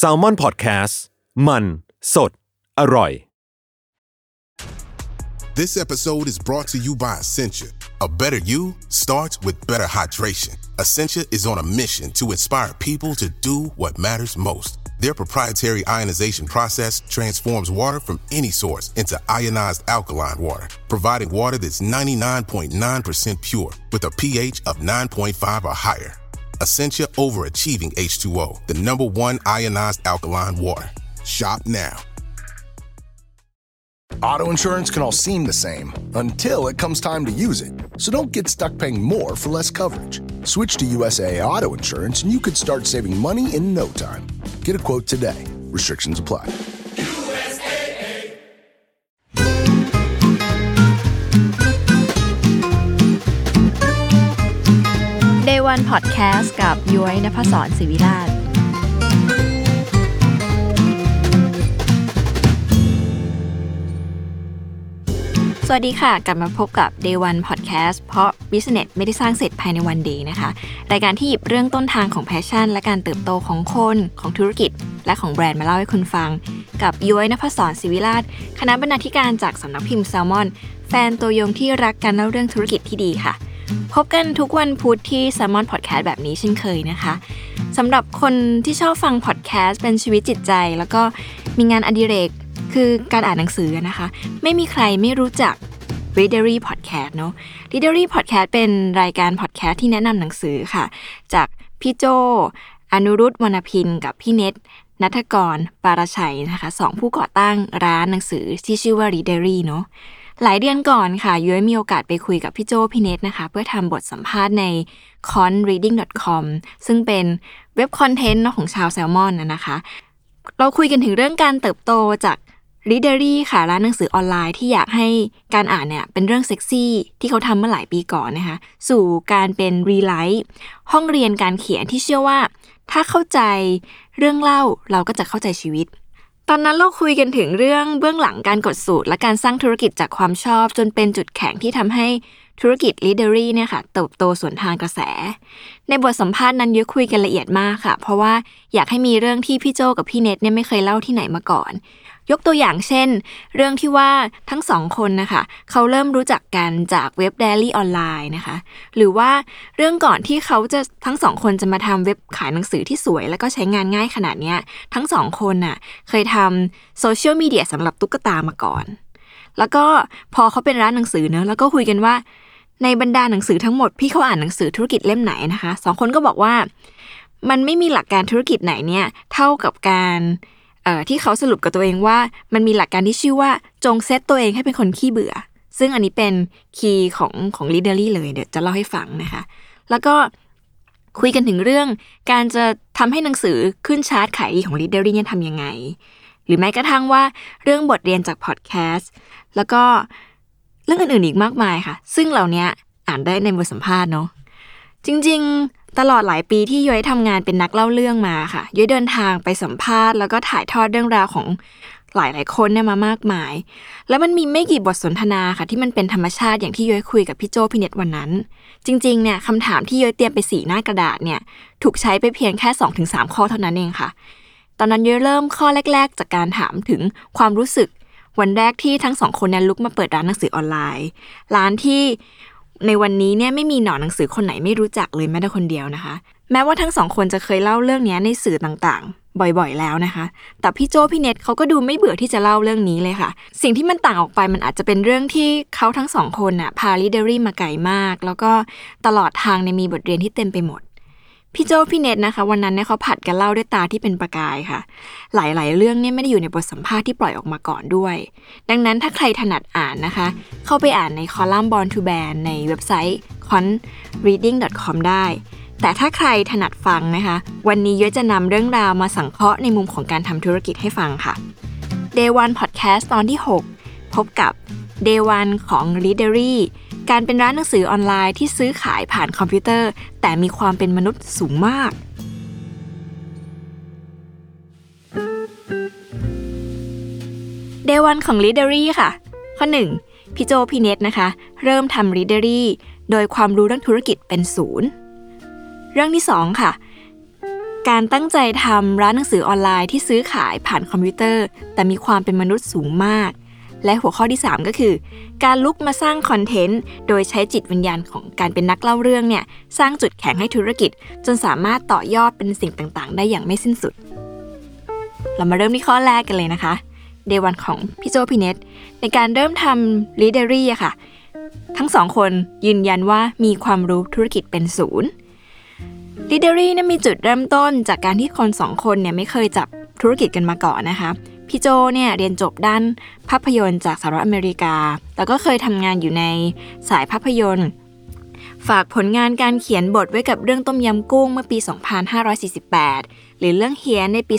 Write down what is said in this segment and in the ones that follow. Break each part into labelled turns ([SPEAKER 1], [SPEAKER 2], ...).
[SPEAKER 1] s a l ม o n PODCAST มันสดอร่อย
[SPEAKER 2] This episode is brought to you by Essentia. A better you starts with better hydration. Essentia is on a mission to inspire people to do what matters most. Their proprietary ionization process transforms water from any source into ionized alkaline water, providing water that's 99.9% pure with a pH of 9.5 or higher. Essentia Overachieving H2O, the number one ionized alkaline water. Shop now.
[SPEAKER 3] Auto insurance can all seem the same until it comes time to use it. So don't get stuck paying more for less coverage. Switch to USAA Auto Insurance and you could start saving money in no time. Get a quote today. Restrictions apply.
[SPEAKER 4] Day One Podcast กับย้อยนภศรศิวิราชสวัสดีค่ะ กลับมาพบกับ Day One Podcast เพราะ Business ไม่ได้สร้างเสร็จภายในวันเดียวนะคะ รายการที่หยิบเรื่องต้นทางของ passion และการเติบโตของคนของธุรกิจ และของแบรนด์มาเล่าให้คุณฟัง กับย้อยนภศรศิวิราชคณะบรรณาธิการจากสำนักพิมพ์แซลมอน แฟนตัวยงที่รักการเล่าเรื่องธุรกิจที่ดีค่ะ พบกันทุกวันพุธที่ s ซ l m o n Podcast แบบนี้เช่นเคยนะคะสำหรับคนที่ชอบฟังพอดแคสต์เป็นชีวิตจิตใจ แล้วก็มีงานอดิเรกคือการอ่านหนังสือนะคะ ไม่มีใครไม่รู้จัก Readery Podcast เนอะ Readery Podcast เป็นรายการพอดแคสต์ที่แนะนำหนังสือค่ะ จากพี่โจ อนุรุตวรรณพินกับพี่เน็ตนัทกร ปารชัยนะคะสองผู้ก่อตั้งร้านหนังสือที่ชื่อว่า Readery เนอะ หลายเดือนก่อนค่ะย้อยมีโอกาสไปคุยกับพี่โจพี่เนตนะคะ เพื่อทำบทสัมภาษณ์ใน conreading.com ซึ่งเป็นเว็บคอนเทนต์ของชาวแซลมอนนะนะคะ เราคุยกันถึงเรื่องการเติบโตจาก Readery ค่ะร้านหนังสือออนไลน์ที่อยากให้การอ่านเนี่ยเป็นเรื่องเซ็กซี่ที่เขาทำเมื่อหลายปีก่อนนะคะ สู่การเป็น ReWrite ห้องเรียนการเขียนที่เชื่อว่า ถ้าเข้าใจเรื่องเล่าเราก็จะเข้าใจชีวิต ตอนนั้นเราคุยกันถึงเรื่องเบื้องหลังการกดสูตร และการสร้างธุรกิจจากความชอบ จนเป็นจุดแข็งที่ทำให้ธุรกิจ Leadery เนี่ยค่ะเติบโตสวนทางกระแส ในบทสัมภาษณ์นั้นเยอะคุยกันละเอียดมากค่ะ เพราะว่าอยากให้มีเรื่องที่พี่โจกับพี่เน็ตเนี่ยไม่เคยเล่าที่ไหนมาก่อน ยกตัวอย่างเช่น เรื่องที่ว่าทั้งสองคนนะคะเขาเริ่มรู้จักกันจากเว็บ Daily ออนไลน์นะคะ หรือว่าเรื่องก่อนที่เขาจะทั้งสองคนจะมาทำเว็บขายหนังสือที่สวย แล้วก็ใช้งานง่ายขนาดนี้ทั้งสองคนน่ะเคยทำโซเชียลมีเดียสำหรับตุ๊กตามาก่อน แล้วก็พอเขาเป็นร้านหนังสือเนอะแล้วก็คุยกันว่าในบรรดาหนังสือทั้งหมดพี่เขาอ่านหนังสือธุรกิจเล่มไหนนะคะสองคนก็บอกว่า มันไม่มีหลักการธุรกิจไหนเนี่ย เท่ากับการ ที่เขาสรุปกับตัวเองว่า มันมีหลักการที่ชื่อว่าจงเซตตัวเองให้เป็นคนขี้เบื่อ ซึ่งอันนี้เป็นคีย์ของของ Leadery เลยเดี๋ยวจะเล่าให้ฟังนะคะ แล้วก็คุยกันถึงเรื่องการจะทำให้หนังสือขึ้นชาร์ตขายดีของ Leadery เนี่ยทำยังไง หรือแม้กระทั่งว่าเรื่องบทเรียนจากพอดแคสต์แล้วก็เรื่องอื่นๆอีกมากมายค่ะ ซึ่งเหล่านี้อ่านได้ในบทสัมภาษณ์เนาะจริงๆ ตลอดหลายปีที่ย้อยทำงานเป็นนักเล่าเรื่องมาค่ะย้อยเดินทางไปสัมภาษณ์แล้วก็ถ่ายทอดเรื่องราวของหลายๆคนเนี่ยมามากมาย แล้วมันมีไม่กี่บทสนทนาค่ะ ที่มันเป็นธรรมชาติอย่างที่ย้อยคุยกับพี่โจพี่เน็ตวันนั้น จริงๆเนี่ยคำถามที่ย้อยเตรียมไปสีหน้ากระดาษเนี่ยถูกใช้ไปเพียงแค่ 2-3 ข้อเท่านั้นเองค่ะ ตอนนั้นย้อยเริ่มข้อแรก ๆ จากการถามถึงความรู้สึกวันแรกที่ทั้งสองคนเนี่ยลุกมาเปิดร้านหนังสือออนไลน์ ร้านที่ ในวันนี้เนี่ยไม่มีหนอนหนังสือคนไหนไม่รู้จักเลยแม้แต่คนเดียวนะคะ แม้ว่าทั้งสองคนจะเคยเล่าเรื่องนี้ในสื่อต่างๆ บ่อยๆ แล้วนะคะ แต่พี่โจพี่เน็ตเขาก็ดูไม่เบื่อที่จะเล่าเรื่องนี้เลยค่ะ สิ่งที่มันต่างออกไปมันอาจจะเป็นเรื่องที่เขาทั้งสองคนน่ะพาลิเดอรี่มาไกลมาก แล้วก็ตลอดทางในมีบทเรียนที่เต็มไปหมด พี่โจพี่เน็ตนะคะ วันนั้นเนี่ยเขาผัดกันเล่าด้วยตาที่เป็นประกายค่ะ หลายๆ เรื่องเนี่ยไม่ได้อยู่ในบทสัมภาษณ์ที่ปล่อยออกมาก่อนด้วย ดังนั้นถ้าใครถนัดอ่านนะคะ เข้าไปอ่านในคอลัมน์ Born to Ban ในเว็บไซต์ conreading.com ได้ แต่ถ้าใครถนัดฟังนะคะ วันนี้ย้อยจะนำเรื่องราวมาสังเคราะห์ในมุมของการทำธุรกิจให้ฟังค่ะ Day One Podcast ตอนที่ 6 พบกับ Day One ของ Readery การเป็นร้านหนังสือออนไลน์ที่ซื้อขายผ่านคอมพิวเตอร์ แต่มีความเป็นมนุษย์สูงมาก Day One ของ Readery ค่ะ ข้อ 1 พี่โจพี่เน็ตนะคะ เริ่มทำ Readery โดยความรู้เรื่องธุรกิจเป็นศูนย์เรื่องที่ 2 ค่ะการตั้งใจทำร้านหนังสือออนไลน์ที่ซื้อขายผ่านคอมพิวเตอร์ แต่มีความเป็นมนุษย์สูงมาก และหัวข้อที่ 3 ก็คือ การลุกมาสร้างคอนเทนต์ โดยใช้จิตวิญญาณของการเป็นนักเล่าเรื่องเนี่ยสร้างจุดแข็งให้ธุรกิจ จนสามารถต่อยอดเป็นสิ่งต่างๆ ได้อย่างไม่สิ้นสุด เรามาเริ่มที่ข้อแรกกันเลยนะคะDay One ของพี่โจพี่เนตในการเริ่มทำ Readery อะค่ะ ทั้งสองคนยืนยันว่ามีความรู้ธุรกิจเป็นศูนย์ Readery เนี่ยมีจุดเริ่มต้นจากการที่คนสองคนเนี่ยไม่เคยจับธุรกิจกันมาก่อนนะคะ พี่โจเนี่ยเรียนจบด้านภาพยนตร์จากสหรัฐอเมริกา แล้วก็เคยทำงานอยู่ในสายภาพยนตร์ ฝากผลงานการเขียนบทไว้กับเรื่องต้มยำกุ้งเมื่อปี 2548 หรือเรื่องเฮี้ยนในปี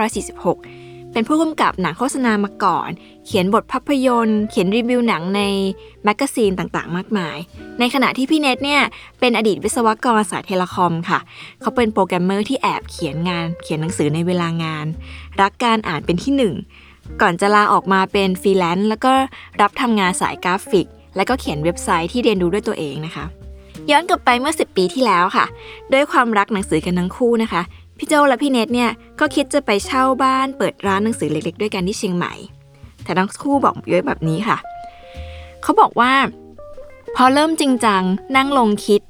[SPEAKER 4] 2546 เป็นผู้กำกับหนังโฆษณามาก่อน เขียนบทภาพยนตร์ เขียนรีวิวหนังในแมกกาซีนต่างๆ มากมาย ในขณะที่พี่เน็ตเนี่ยเป็นอดีตวิศวกรสาย telecom ค่ะ เขาเป็นโปรแกรมเมอร์ที่แอบเขียนงาน เขียนหนังสือในเวลางาน รักการอ่านเป็นที่หนึ่งก่อนจะลาออกมาเป็นฟรีแลนซ์แล้วก็รับทำงานสายกราฟิก และก็เขียนเว็บไซต์ที่เรียนรู้ด้วยตัวเองนะคะย้อนกลับไปเมื่อ 10 ปีที่แล้วค่ะ ด้วยความรักหนังสือกันทั้งคู่นะคะ พี่โจและพี่เนทเนี่ยก็คิดจะไปเช่าบ้านเปิดร้านหนังสือเล็กๆ ด้วยกันที่เชียงใหม่ แต่ทั้งคู่บอกเยอะแบบนี้ค่ะ เขาบอกว่า พอเริ่มจริงจังนั่งลงคิด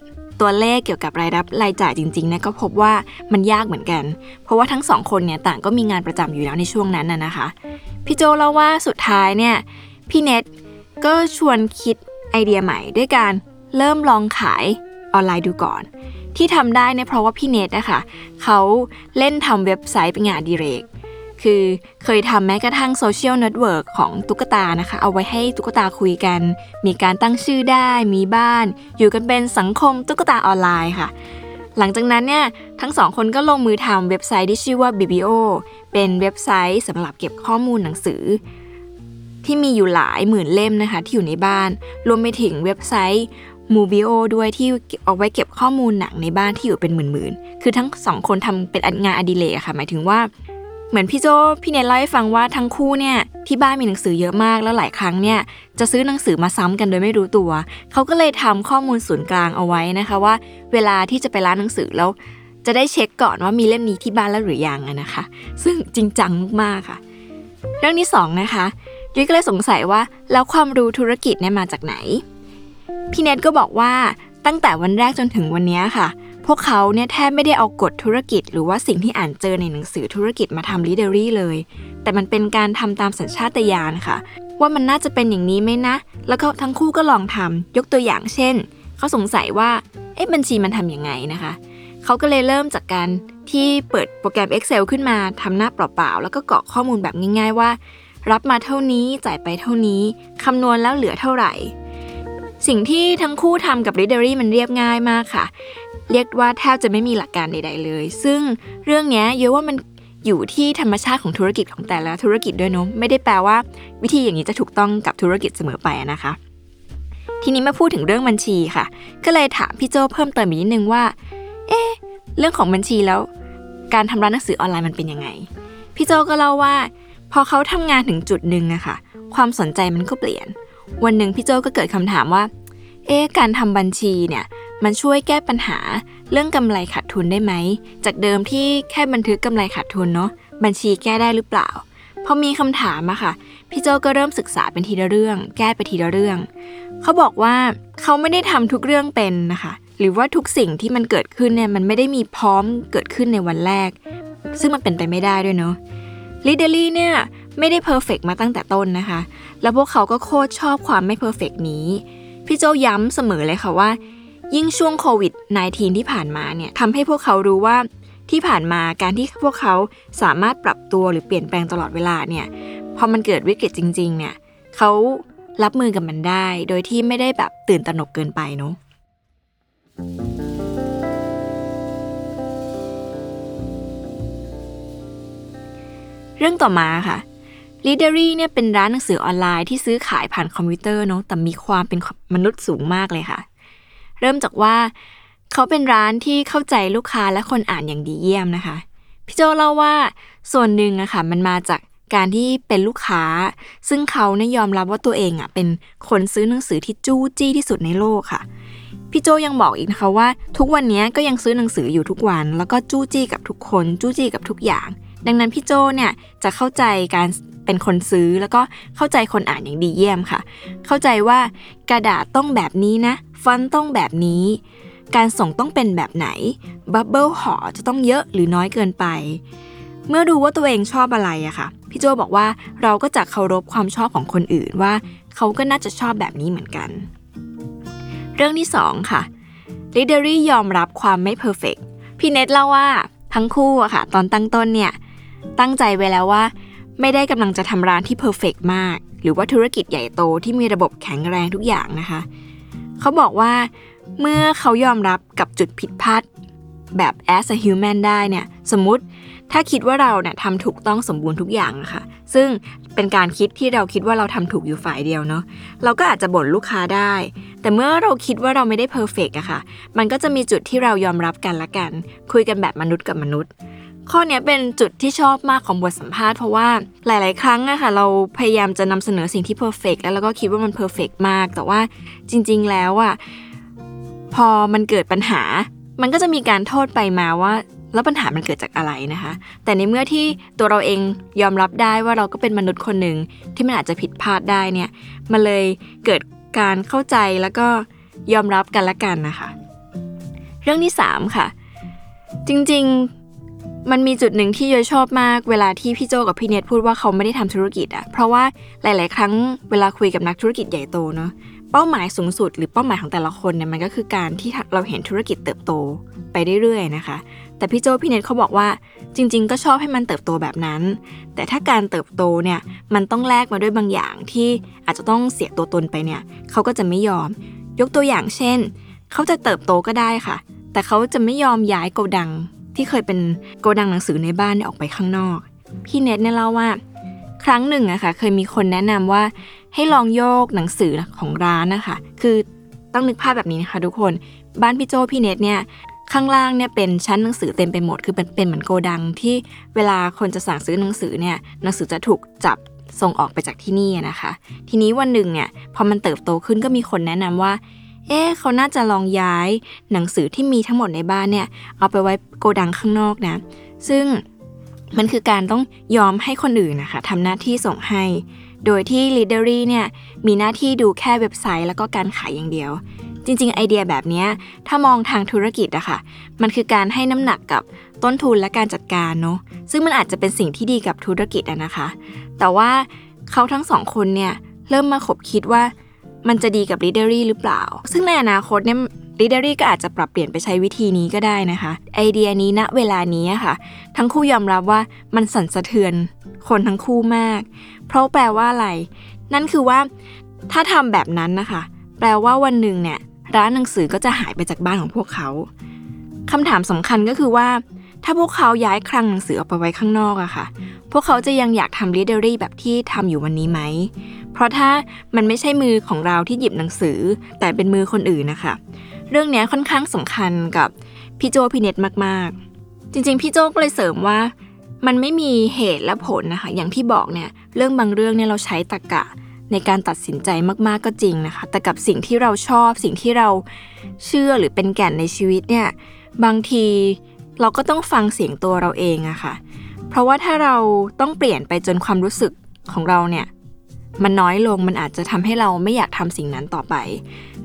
[SPEAKER 4] ตัวเลขเกี่ยวกับรายรับรายจ่ายจริงๆนะก็พบว่ามันยากเหมือนกัน เพราะว่าทั้งสองคนเนี่ยต่างก็มีงานประจำอยู่แล้วในช่วงนั้นน่ะนะคะ พี่โจเล่าว่าสุดท้ายเนี่ยพี่เน็ตก็ชวนคิดไอเดียใหม่ด้วยการเริ่มลองขายออนไลน์ดูก่อน ที่ทำได้เนี่ยเพราะว่าพี่เน็ตนะคะเขาเล่นทำเว็บไซต์เป็นงานอดิเรก คือเคยทำแม้กระทั่งโซเชียลเน็ตเวิร์กของตุ๊กตานะคะ เอาไว้ให้ตุ๊กตาคุยกัน มีการตั้งชื่อได้มีบ้าน อยู่กันเป็นสังคมตุ๊กตาออนไลน์ค่ะ หลังจากนั้นเนี่ยทั้งสองคนก็ลงมือทำเว็บไซต์ที่ชื่อว่า BBO เป็นเว็บไซต์สำหรับเก็บข้อมูลหนังสือที่มีอยู่หลายหมื่นเล่มนะคะ ที่อยู่ในบ้าน รวมไปถึงเว็บไซต์ มูบิโอด้วยที่เอาไว้เก็บข้อมูลหนังในบ้านที่อยู่เป็นหมื่นๆ คือทั้งสองคนทำเป็นงานอดิเรกค่ะ หมายถึงว่าเหมือนพี่โจพี่เนทเล่าให้ฟังว่าทั้งคู่เนี่ยที่บ้านมีหนังสือเยอะมากแล้วหลายครั้งเนี่ยจะซื้อหนังสือมาซ้ำกันโดยไม่รู้ตัว เขาก็เลยทำข้อมูลศูนย์กลางเอาไว้นะคะว่า เวลาที่จะไปร้านหนังสือแล้วจะได้เช็คก่อนว่ามีเล่มนี้ที่บ้านแล้วหรือยังนะคะ ซึ่งจริงจังมากๆค่ะ เรื่องที่สองนะคะยุ้ยก็เลยสงสัยว่าแล้วความรู้ธุรกิจเนี่ยมาจากไหน พี่เนทก็บอกว่าตั้งแต่วันแรกจนถึงวันนี้ค่ะ พวกเขาเนี่ยแทบไม่ได้เอากฎธุรกิจ หรือว่าสิ่งที่อ่านเจอในหนังสือธุรกิจมาทำลีเดอรี่เลย แต่มันเป็นการทำตามสัญชาตญาณค่ะ ว่ามันน่าจะเป็นอย่างนี้ไหมนะ แล้วก็ทั้งคู่ก็ลองทำยกตัวอย่างเช่น เขาสงสัยว่าเอ๊ะบัญชีมันทำยังไงนะคะเขาก็เลยเริ่มจากการที่เปิดโปรแกรม Excel ขึ้นมาทำหน้าเปล่าๆ แล้วก็กรอกข้อมูลแบบง่าย ๆ ว่า รับมาเท่านี้จ่ายไปเท่านี้คำนวณแล้วเหลือเท่าไหร่ สิ่งที่ทั้งคู่ทำกับ r e a d e r y มันเรียบง่ายมากค่ะ เรียกว่าแทบจะไม่มีหลักการใด ๆ เลย ซึ่งเรื่องนี้เยอะว่ามันอยู่ที่ธรรมชาติของธุรกิจของแต่ละธุรกิจด้วยเนาะไม่ได้แปลว่า วิธีอย่างนี้จะถูกต้องกับธุรกิจเสมอไปนะคะ ทีนี้มาพูดถึงเรื่องบัญชีค่ะ ก็เลยถามพี่โจเพิ่มเติมอีกนิดนึงว่า เอ๊ะเรื่องของบัญชีแล้ว การทำร้านหนังสือออนไลน์มันเป็นยังไง พี่โจก็เล่าว่า พอเขาทำงานถึงจุดหนึ่งอะค่ะ ความสนใจมันก็เปลี่ยน วันหนึ่งพี่โจก็เกิดคำถามว่า เอ๊ะการทำบัญชีเนี่ยมันช่วยแก้ปัญหาเรื่องกำไรขาดทุนได้ไหม จากเดิมที่แค่บันทึกกำไรขาดทุนเนาะบัญชีแก้ได้หรือเปล่าพอมีคำถามอะค่ะ พี่โจก็เริ่มศึกษาเป็นทีละเรื่อง แก้ไปทีละเรื่อง เขาบอกว่าเขาไม่ได้ทำทุกเรื่องเป็นนะคะ หรือว่าทุกสิ่งที่มันเกิดขึ้นเนี่ยมันไม่ได้มีพร้อมเกิดขึ้นในวันแรก ซึ่งมันเป็นไปไม่ได้ด้วยเนาะ Readery เนี่ย ไม่ได้ perfect มาตั้งแต่ต้นนะคะ แล้วพวกเขาก็โคตรชอบความไม่ perfect นี้ พี่โจย้ำเสมอเลยค่ะว่า ยิ่งช่วงโควิด -19 ที่ผ่านมาเนี่ยทำให้พวกเขารู้ว่าที่ผ่านมาการที่พวกเขาสามารถปรับตัวหรือเปลี่ยนแปลงตลอดเวลาเนี่ยพอมันเกิดวิกฤตจริง ๆ เนี่ยเขารับมือกับมันได้ โดยที่ไม่ได้แบบตื่นตระหนกเกินไปเนาะเรื่องต่อมาค่ะ l e a d e r y เนี่ยเป็นร้านหนังสือออนไลน์ที่ซื้อขายผ่านคอมพิวเตอร์เนาะแต่มีความเป็นมนุษย์สูงมากเลยค่ะ เริ่มจากว่าเขาเป็นร้านที่เข้าใจลูกค้าและคนอ่านอย่างดีเยี่ยมนะคะ พี่โจเล่าว่าส่วนหนึ่งอะค่ะมันมาจากการที่เป็นลูกค้า ซึ่งเขาเนี่ยยอมรับว่าตัวเองอะเป็นคนซื้อหนังสือที่จู้จี้ที่สุดในโลกค่ะ พี่โจยังบอกอีกนะคะว่า ทุกวันนี้ก็ยังซื้อหนังสืออยู่ทุกวัน แล้วก็จู้จี้กับทุกคน จู้จี้กับทุกอย่าง ดังนั้นพี่โจเนี่ยจะเข้าใจการเป็นคนซื้อแล้วก็เข้าใจคนอ่านอย่างดีเยี่ยมค่ะ เข้าใจว่ากระดาษต้องแบบนี้นะ ฟอนต์ต้องแบบนี้ การส่งต้องเป็นแบบไหน bubble ห่อจะต้องเยอะหรือน้อยเกินไป เมื่อรู้ว่าตัวเองชอบอะไรอะค่ะ พี่โจบอกว่าเราก็จะเคารพความชอบของคนอื่นว่า เขาก็น่าจะชอบแบบนี้เหมือนกัน เรื่องที่ 2 ค่ะ Readery ยอมรับความไม่ perfect พี่เน็ตเล่าว่าทั้งคู่อะค่ะ ตอนตั้งต้นเนี่ย ตั้งใจไว้แล้วว่า ไม่ได้กำลังจะทำร้านที่ perfect มาก หรือว่าธุรกิจใหญ่โตที่มีระบบแข็งแรงทุกอย่างนะคะ เขาบอกว่าเมื่อเขายอมรับกับจุดผิดพลาดแบบ as a human ได้เนี่ย สมมติถ้าคิดว่าเราเนี่ยทำถูกต้องสมบูรณ์ทุกอย่างอะค่ะ ซึ่งเป็นการคิดที่เราคิดว่าเราทำถูกอยู่ฝ่ายเดียวเนาะเราก็อาจจะบ่นลูกค้าได้ แต่เมื่อเราคิดว่าเราไม่ได้ perfect อะค่ะ มันก็จะมีจุดที่เรายอมรับกันละกัน คุยกันแบบมนุษย์กับมนุษย์ ข้อนี้เป็นจุดที่ชอบมากของบทสัมภาษณ์เพราะว่าหลาย ๆ ครั้งอะค่ะเราพยายามจะนำเสนอสิ่งที่ perfect แล้วเราก็คิดว่ามัน perfect มาก แต่ว่าจริง ๆ แล้วอะพอมันเกิดปัญหา มันก็จะมีการโทษไปมาว่า แล้วปัญหามันเกิดจากอะไรนะคะ แต่ในเมื่อที่ตัวเราเองยอมรับได้ว่าเราก็เป็นมนุษย์คนหนึ่งที่มันอาจจะผิดพลาดได้เนี่ยมันเลยเกิดการเข้าใจแล้วก็ยอมรับกันละกันนะคะ เรื่องที่ 3 ค่ะ จริงๆ มันมีจุดหนึ่งที่โยชอบมากเวลาที่พี่โจกับพี่เนทพูดว่าเขาไม่ได้ทำธุรกิจอะเพราะว่าหลาย ๆ ครั้งเวลาคุยกับนักธุรกิจใหญ่โตเนาะเป้าหมายสูงสุด หรือเป้าหมายของแต่ละคนเนี่ยมันก็คือการที่เราเห็นธุรกิจเติบโตไปเรื่อย ๆ นะคะ แต่พี่โจพี่เนทเขาบอกว่าจริง ๆ ก็ชอบให้มันเติบโตแบบนั้น แต่ถ้าการเติบโตเนี่ยมันต้องแลกมาด้วยบางอย่างที่อาจจะต้องเสียตัวตนไปเนี่ยเขาก็จะไม่ยอม ยกตัวอย่างเช่น เขาจะเติบโตก็ได้ค่ะ แต่เขาจะไม่ยอมย้ายโกดัง ที่เคยเป็นโกดังหนังสือในบ้านออกไปข้างนอก พี่เน็ตเนี่ยเล่าว่า ครั้งหนึ่งอะค่ะ เคยมีคนแนะนำว่าให้ลองโยกหนังสือของร้านนะคะ คือต้องนึกภาพแบบนี้นะคะ ทุกคน บ้านพี่โจพี่เน็ตเนี่ยข้างล่างเนี่ยเป็นชั้นหนังสือเต็มไปหมด คือเป็นเป็นเหมือนโกดังที่เวลาคนจะสั่งซื้อหนังสือเนี่ยหนังสือจะถูกจับส่งออกไปจากที่นี่นะคะ ทีนี้วันหนึ่งเนี่ยพอมันเติบโตขึ้นก็มีคนแนะนำว่า เอ๊ะเขาน่าจะลองย้ายหนังสือที่มีทั้งหมดในบ้านเนี่ย เอาไปไว้โกดังข้างนอกนะ ซึ่งมันคือการต้องยอมให้คนอื่นนะคะทำหน้าที่ส่งให้ โดยที่ l e a d e r y เนี่ยมีหน้าที่ดูแค่เว็บไซต์แล้วก็การขายอย่างเดียว จริง ๆ ไอเดียแบบนี้ถ้ามองทางธุรกิจอะคะ่ะ มันคือการให้น้ำหนักกับต้นทุนและการจัดการเนาะซึ่งมันอาจจะเป็นสิ่งที่ดีกับธุรกิจอะนะคะ แต่ว่าเขาทั้งสองคนเนี่ยเริ่มมาขบคิดว่า มันจะดีกับ l e a d e r y หรือเปล่า ซึ่งในอนาคตเนี่ย l e a d e r y ก็อาจจะปรับเปลี่ยนไปใช้วิธีนี้ก็ได้นะคะ ไอเดียนี้ณเวลานี้ค่ะ ทั้งคู่ยอมรับว่ามันสั่นสะเทือนคนทั้งคู่มาก เพราะแปลว่าอะไร นั่นคือว่าถ้าทำแบบนั้นนะคะ แปลว่าวันหนึ่งเนี่ยร้านหนังสือก็จะหายไปจากบ้านของพวกเขาคำถามสำคัญก็คือว่า ถ้าพวกเขาย้ายคลังหนังสือออกไปไว้ข้างนอกอะค่ะ พวกเขาจะยังอยากทำรีเดอรี่แบบที่ทำอยู่วันนี้ไหม เพราะถ้ามันไม่ใช่มือของเราที่หยิบหนังสือ แต่เป็นมือคนอื่นนะคะ เรื่องนี้ค่อนข้างสำคัญกับพี่โจพี่เน็ตมากๆ จริงๆ พี่โจก็เลยเสริมว่ามันไม่มีเหตุและผลนะคะ อย่างที่บอกเนี่ยเรื่องบางเรื่องเนี่ยเราใช้ตรรกะในการตัดสินใจมากๆก็จริงนะคะ แต่กับสิ่งที่เราชอบสิ่งที่เราเชื่อหรือเป็นแก่นในชีวิตเนี่ยบางทีเราก็ต้องฟังเสียงตัวเราเองอะคะ่ะ เพราะว่าถ้าเราต้องเปลี่ยนไปจนความรู้สึกของเราเนี่ย มันน้อยลงมันอาจจะทำให้เราไม่อยากทำสิ่งนั้นต่อไป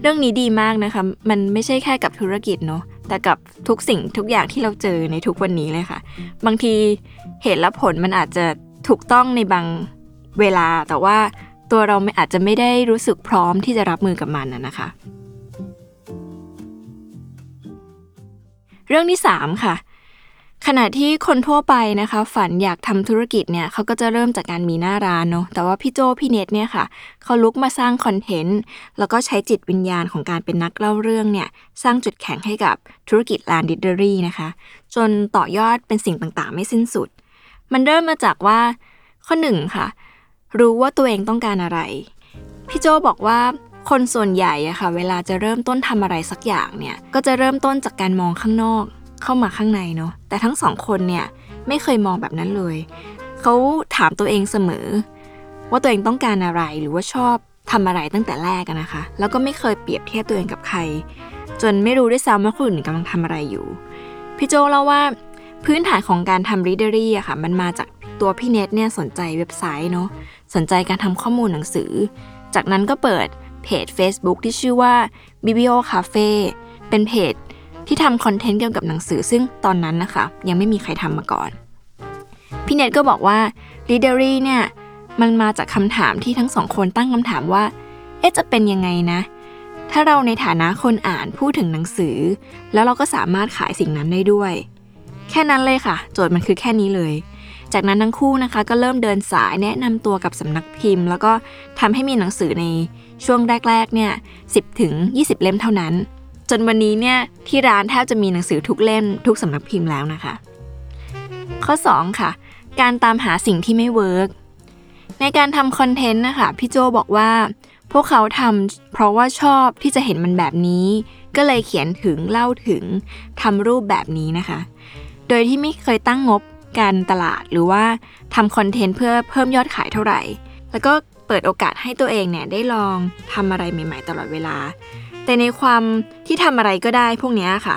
[SPEAKER 4] เรื่องนี้ดีมากนะคะ มันไม่ใช่แค่กับธุรกิจเนาะแต่กับทุกสิ่งทุกอย่างที่เราเจอในทุกวันนี้เลยค่ะ บางทีเหตุและผลมันอาจจะถูกต้องในบางเวลา แต่ว่าตัวเราไม่อาจจะไม่ได้รู้สึกพร้อมที่จะรับมือกับมันนะคะ เรื่องที่ 3 ค่ะ ขณะที่คนทั่วไปนะคะ ฝันอยากทำธุรกิจเนี่ยเขาก็จะเริ่มจากการมีหน้าร้านเนาะแต่ว่าพี่โจพี่เนตเนี่ยค่ะเขาลุกมาสร้างคอนเทนต์แล้วก็ใช้จิตวิญญาณของการเป็นนักเล่าเรื่องเนี่ยสร้างจุดแข็งให้กับธุรกิจลานดิเดอรี่นะคะ จนต่อยอดเป็นสิ่งต่างๆ ไม่สิ้นสุด มันเริ่มมาจากว่าข้อหนึ่งค่ะ รู้ว่าตัวเองต้องการอะไร พี่โจบอกว่าคนส่วนใหญ่อะค่ะ เวลาจะเริ่มต้นทำอะไรสักอย่างเนี่ยก็จะเริ่มต้นจากการมองข้างนอก เข้ามาข้างในเนาะแต่ทั้งสองคนเนี่ยไม่เคยมองแบบนั้นเลย เขาถามตัวเองเสมอ ว่าตัวเองต้องการอะไรหรือว่าชอบทำอะไรตั้งแต่แรกนะคะ แล้วก็ไม่เคยเปรียบเทียบตัวเองกับใคร จนไม่รู้ด้วยซ้ำว่าคนอื่นกำลังทำอะไรอยู่ พี่โจเล่าว่าพื้นฐานของการทำ readery อะค่ะ มันมาจากตัวพี่เน็ตเนี่ยสนใจเว็บไซต์เนาะสนใจการทำข้อมูลหนังสือ จากนั้นก็เปิดเพจ Facebook ที่ชื่อว่า Biblio Cafe เป็นเพจ ที่ทำคอนเทนต์เกี่ยวกับหนังสือซึ่งตอนนั้นนะคะ ยังไม่มีใครทำมาก่อน พี่เน็ตก็บอกว่า readery เนี่ยมันมาจากคำถามที่ทั้งสองคนตั้งคำถามว่า เอ๊ะจะเป็นยังไงนะ ถ้าเราในฐานะคนอ่านพูดถึงหนังสือ แล้วเราก็สามารถขายสิ่งนั้นได้ด้วย แค่นั้นเลยค่ะ โจทย์มันคือแค่นี้เลย จากนั้นทั้งคู่นะคะ ก็เริ่มเดินสายแนะนำตัวกับสำนักพิมพ์ แล้วก็ทำให้มีหนังสือในช่วงแรกๆเนี่ย10ถึง20 เล่มเท่านั้น นวันนี้เนี่ยที่ร้านแทบจะมีหนังสือทุกเล่มทุกสำนักพิมพ์แล้วนะคะ ข้อ 2 ค่ะ การตามหาสิ่งที่ไม่ work ในการทำคอนเทนต์นะคะพี่โจบอกว่า พวกเขาทำเพราะว่าชอบที่จะเห็นมันแบบนี้ ก็เลยเขียนถึงเล่าถึงทำรูปแบบนี้นะคะ โดยที่ไม่เคยตั้งงบการตลาดหรือว่าทำคอนเทนต์เพื่อเพิ่มยอดขายเท่าไหร่ แล้วก็เปิดโอกาสให้ตัวเองเนี่ยได้ลองทำอะไรใหม่ ๆ ตลอดเวลา แต่ในความที่ทำอะไรก็ได้พวกนี้ค่ะ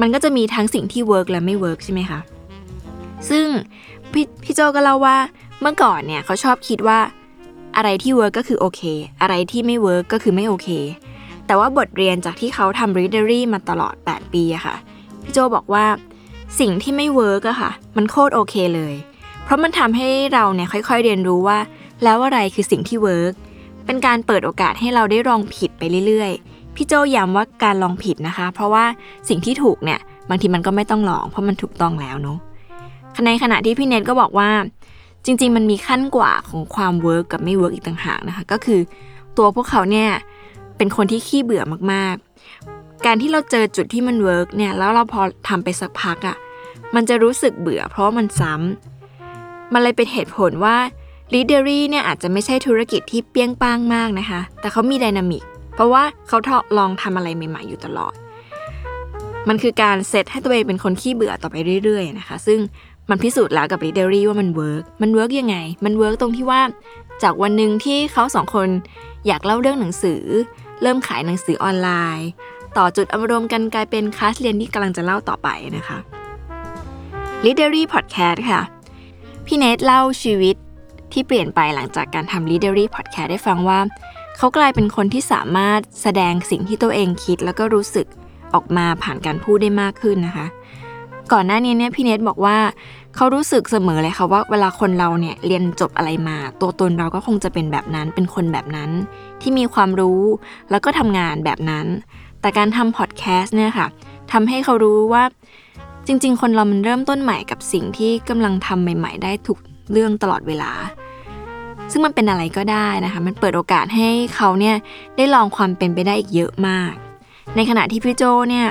[SPEAKER 4] มันก็จะมีทั้งสิ่งที่ work และไม่ work ใช่ไหมคะ ซึ่งพี่โจก็เล่าว่าเมื่อก่อนเนี่ยเขาชอบคิดว่าอะไรที่ work ก็คือโอเค อะไรที่ไม่ work ก็คือไม่โอเค แต่ว่าบทเรียนจากที่เขาทำ Readery มาตลอด 8 ปีอะค่ะ พี่โจบอกว่าสิ่งที่ไม่ work อะค่ะ มันโคตรโอเคเลย เพราะมันทำให้เราเนี่ยค่อยๆเรียนรู้ว่า แล้วอะไรคือสิ่งที่ work เป็นการเปิดโอกาสให้เราได้ลองผิดไปเรื่อยๆ พี่โจย้ำว่าการลองผิดนะคะ เพราะว่าสิ่งที่ถูกเนี่ยบางทีมันก็ไม่ต้องลองเพราะมันถูกต้องแล้วเนาะในขณะที่พี่เน็ตก็บอกว่า จริง ๆ มันมีขั้นกว่าของความ work กับไม่ work อีกต่างหากนะคะ ก็คือตัวพวกเขาเนี่ยเป็นคนที่ขี้เบื่อมากๆ การที่เราเจอจุดที่มัน work เนี่ยแล้วเราพอทำไปสักพักอะค่ะมันจะรู้สึกเบื่อเพราะมันซ้ำมันเลยเป็นเหตุผลว่า Readery เนี่ยอาจจะไม่ใช่ธุรกิจที่เปรี้ยงปร้างมากนะคะ แต่เขามี dynamic เพราะว่าเขาทดลองทำอะไรใหม่ๆอยู่ตลอด มันคือการเซตให้ตัวเองเป็นคนขี้เบื่อต่อไปเรื่อยๆนะคะ ซึ่งมันพิสูจน์แล้วกับ r e a d e r y ว่ามัน work มัน work ยังไง มัน work ตรงที่ว่า จากวันหนึ่งที่เขาสองคนอยากเล่าเรื่องหนังสือ เริ่มขายหนังสือออนไลน์ ต่อจุดอารมณ์กันกลายเป็นคลาสเรียนที่กำลังจะเล่าต่อไปนะคะ l e a d e r y Podcast ค่ะ พี่เนทเล่าชีวิต ที่เปลี่ยนไปหลังจากการทำ l e a d e r y Podcast ได้ฟังว่า เขากลายเป็นคนที่สามารถแสดงสิ่งที่ตัวเองคิดแล้วก็รู้สึกออกมาผ่านการพูดได้มากขึ้นนะคะ ก่อนหน้านี้เนี่ยพี่เนทบอกว่าเขารู้สึกเสมอเลยค่ะว่าเวลาคนเราเนี่ยเรียนจบอะไรมา ตัวตนเราก็คงจะเป็นแบบนั้น เป็นคนแบบนั้น ที่มีความรู้แล้วก็ทำงานแบบนั้น แต่การทำพอดแคสต์เนี่ยค่ะทำให้เขารู้ว่าจริง ๆ คนเรามันเริ่มต้นใหม่กับสิ่งที่กำลังทำใหม่ ๆ ได้ทุก เรื่องตลอดเวลา ซึ่งมันเป็นอะไรก็ได้นะคะ มันเปิดโอกาสให้เขาเนี่ยได้ลองความเป็นไปได้อีกเยอะมาก ในขณะที่พี่โจเนี่ย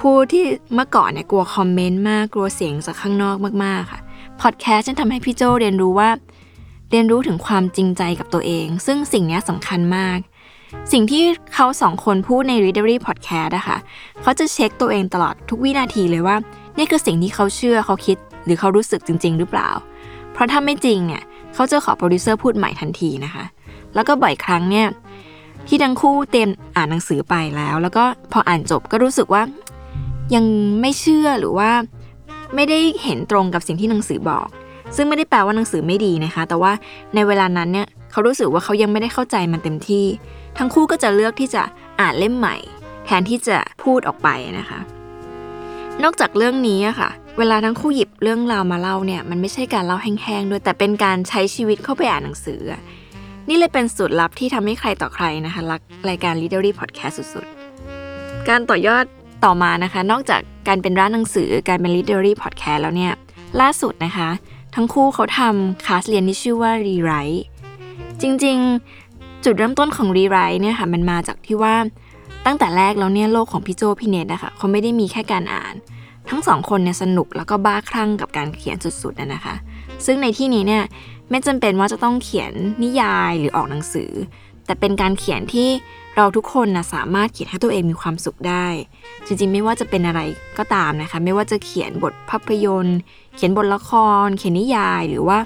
[SPEAKER 4] ผู้ที่เมื่อก่อนเนี่ยกลัวคอมเมนต์มากกลัวเสียงจากข้างนอกมากๆค่ะพอดแคสต์จะทำให้พี่โจเรียนรู้ว่า เรียนรู้ถึงความจริงใจกับตัวเอง ซึ่งสิ่งนี้สำคัญมาก สิ่งที่เขาสองคนพูดใน Readery Podcast อะคะเขาจะเช็คตัวเองตลอดทุกวินาทีเลยว่า นี่คือสิ่งที่เขาเชื่อเขาคิด หรือเขารู้สึกจริง ๆ หรือเปล่า เพราะถ้าไม่จริงเนี่ยเขาจะขอโปรดิวเซอร์พูดใหม่ทันทีนะคะ แล้วก็บ่อยครั้งเนี่ยที่ทั้งคู่เตรียมอ่านหนังสือไปแล้ว แล้วก็พออ่านจบก็รู้สึกว่ายังไม่เชื่อหรือว่าไม่ได้เห็นตรงกับสิ่งที่หนังสือบอก ซึ่งไม่ได้แปลว่าหนังสือไม่ดีนะคะ แต่ว่าในเวลานั้นเนี่ยเขารู้สึกว่าเขายังไม่ได้เข้าใจมันเต็มที่ ทั้งคู่ก็จะเลือกที่จะอ่านเล่มใหม่ แทนที่จะพูดออกไปนะคะ นอกจากเรื่องนี้อะค่ะ เวลาทั้งคู่หยิบเรื่องราวมาเล่าเนี่ย มันไม่ใช่การเล่าแห้งๆด้วยแต่เป็นการใช้ชีวิตเข้าไปอ่านหนังสือ นี่เลยเป็นสูตรลับที่ทำให้ใครต่อใครนะคะรักรายการ Literary Podcast สุดๆ การต่อยอดต่อมานะคะ นอกจากการเป็นร้านหนังสือการเป็น literary podcast แล้วเนี่ย ล่าสุดนะคะ ทั้งคู่เขาทำคลาสเรียนที่ชื่อว่า rewrite จริงๆ จุดเริ่มต้นของ rewrite เนี่ยค่ะมันมาจากที่ว่า ตั้งแต่แรกแล้วเนี่ยโลกของพี่โจพี่เนทนะคะเขาไม่ได้มีแค่การอ่าน ทั้งสองคนเนี่ยสนุกแล้วก็บ้าคลั่งกับการเขียนสุดๆนะคะ ซึ่งในที่นี้เนี่ยไม่จำเป็นว่าจะต้องเขียนนิยายหรือออกหนังสือ แต่เป็นการเขียนที่เราทุกคนนะสามารถเขียนให้ตัวเองมีความสุขได้ จริงๆ ไม่ว่าจะเป็นอะไรก็ตามนะคะ ไม่ว่าจะเขียนบทภาพยนตร์ เขียนบทละคร เขียนนิยาย หรือว่า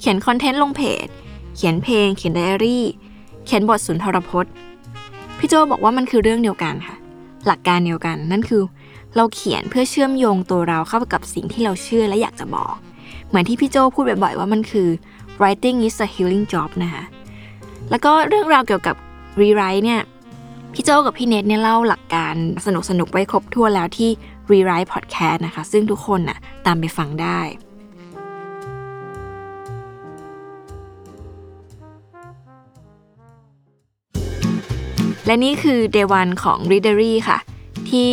[SPEAKER 4] เขียนคอนเทนต์ลงเพจ เขียนเพลง เขียนไดอารี่ เขียนบทสุนทรพจน์ พี่โจบอกว่ามันคือเรื่องเดียวกันค่ะ หลักการเดียวกัน นั่นคือ เราเขียนเพื่อเชื่อมโยงตัวเราเข้ากับสิ่งที่เราเชื่อและอยากจะบอก เหมือนที่พี่โจพูดบ่อยๆว่ามันคือ writing is a healing job นะคะแล้วก็เรื่องราวเกี่ยวกับ rewrite เนี่ยพี่โจกับพี่เนทเนี่ยเล่าหลักการสนุกๆไว้ครบทั่วแล้วที่ rewrite podcast นะคะ ซึ่งทุกคนน่ะตามไปฟังได้ และนี่คือ day one ของ Readery ค่ะ ที่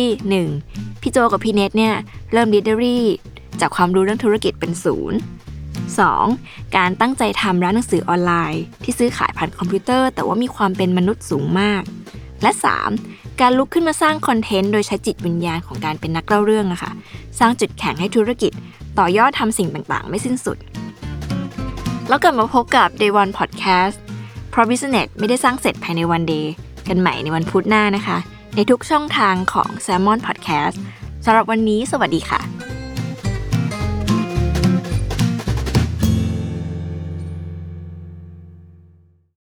[SPEAKER 4] 1. พี่โจกับพี่เนทเนี่ยเริ่ม Readery จากความรู้เรื่องธุรกิจเป็นศูนย์ 2. การตั้งใจทำร้านหนังสือออนไลน์ ที่ซื้อขายผ่านคอมพิวเตอร์ แต่ว่ามีความเป็นมนุษย์สูงมาก และ 3. การลุกขึ้นมาสร้างคอนเทนต์โดยใช้จิตวิญญาณของการเป็นนักเล่าเรื่องอะค่ะ สร้างจุดแข็งให้ธุรกิจ ต่อยอดทำสิ่งต่างๆ ไม่สิ้นสุด แล้วกลับมาพบกับ Day One Podcast เพราะ Business ไม่ได้สร้างเสร็จภายในวันเดย์ กันใหม่ในวันพุธหน้านะคะ ในทุกช่องทางของ s ซ l m o n Podcast สำหรับวันนี้สวัสดีค่ะ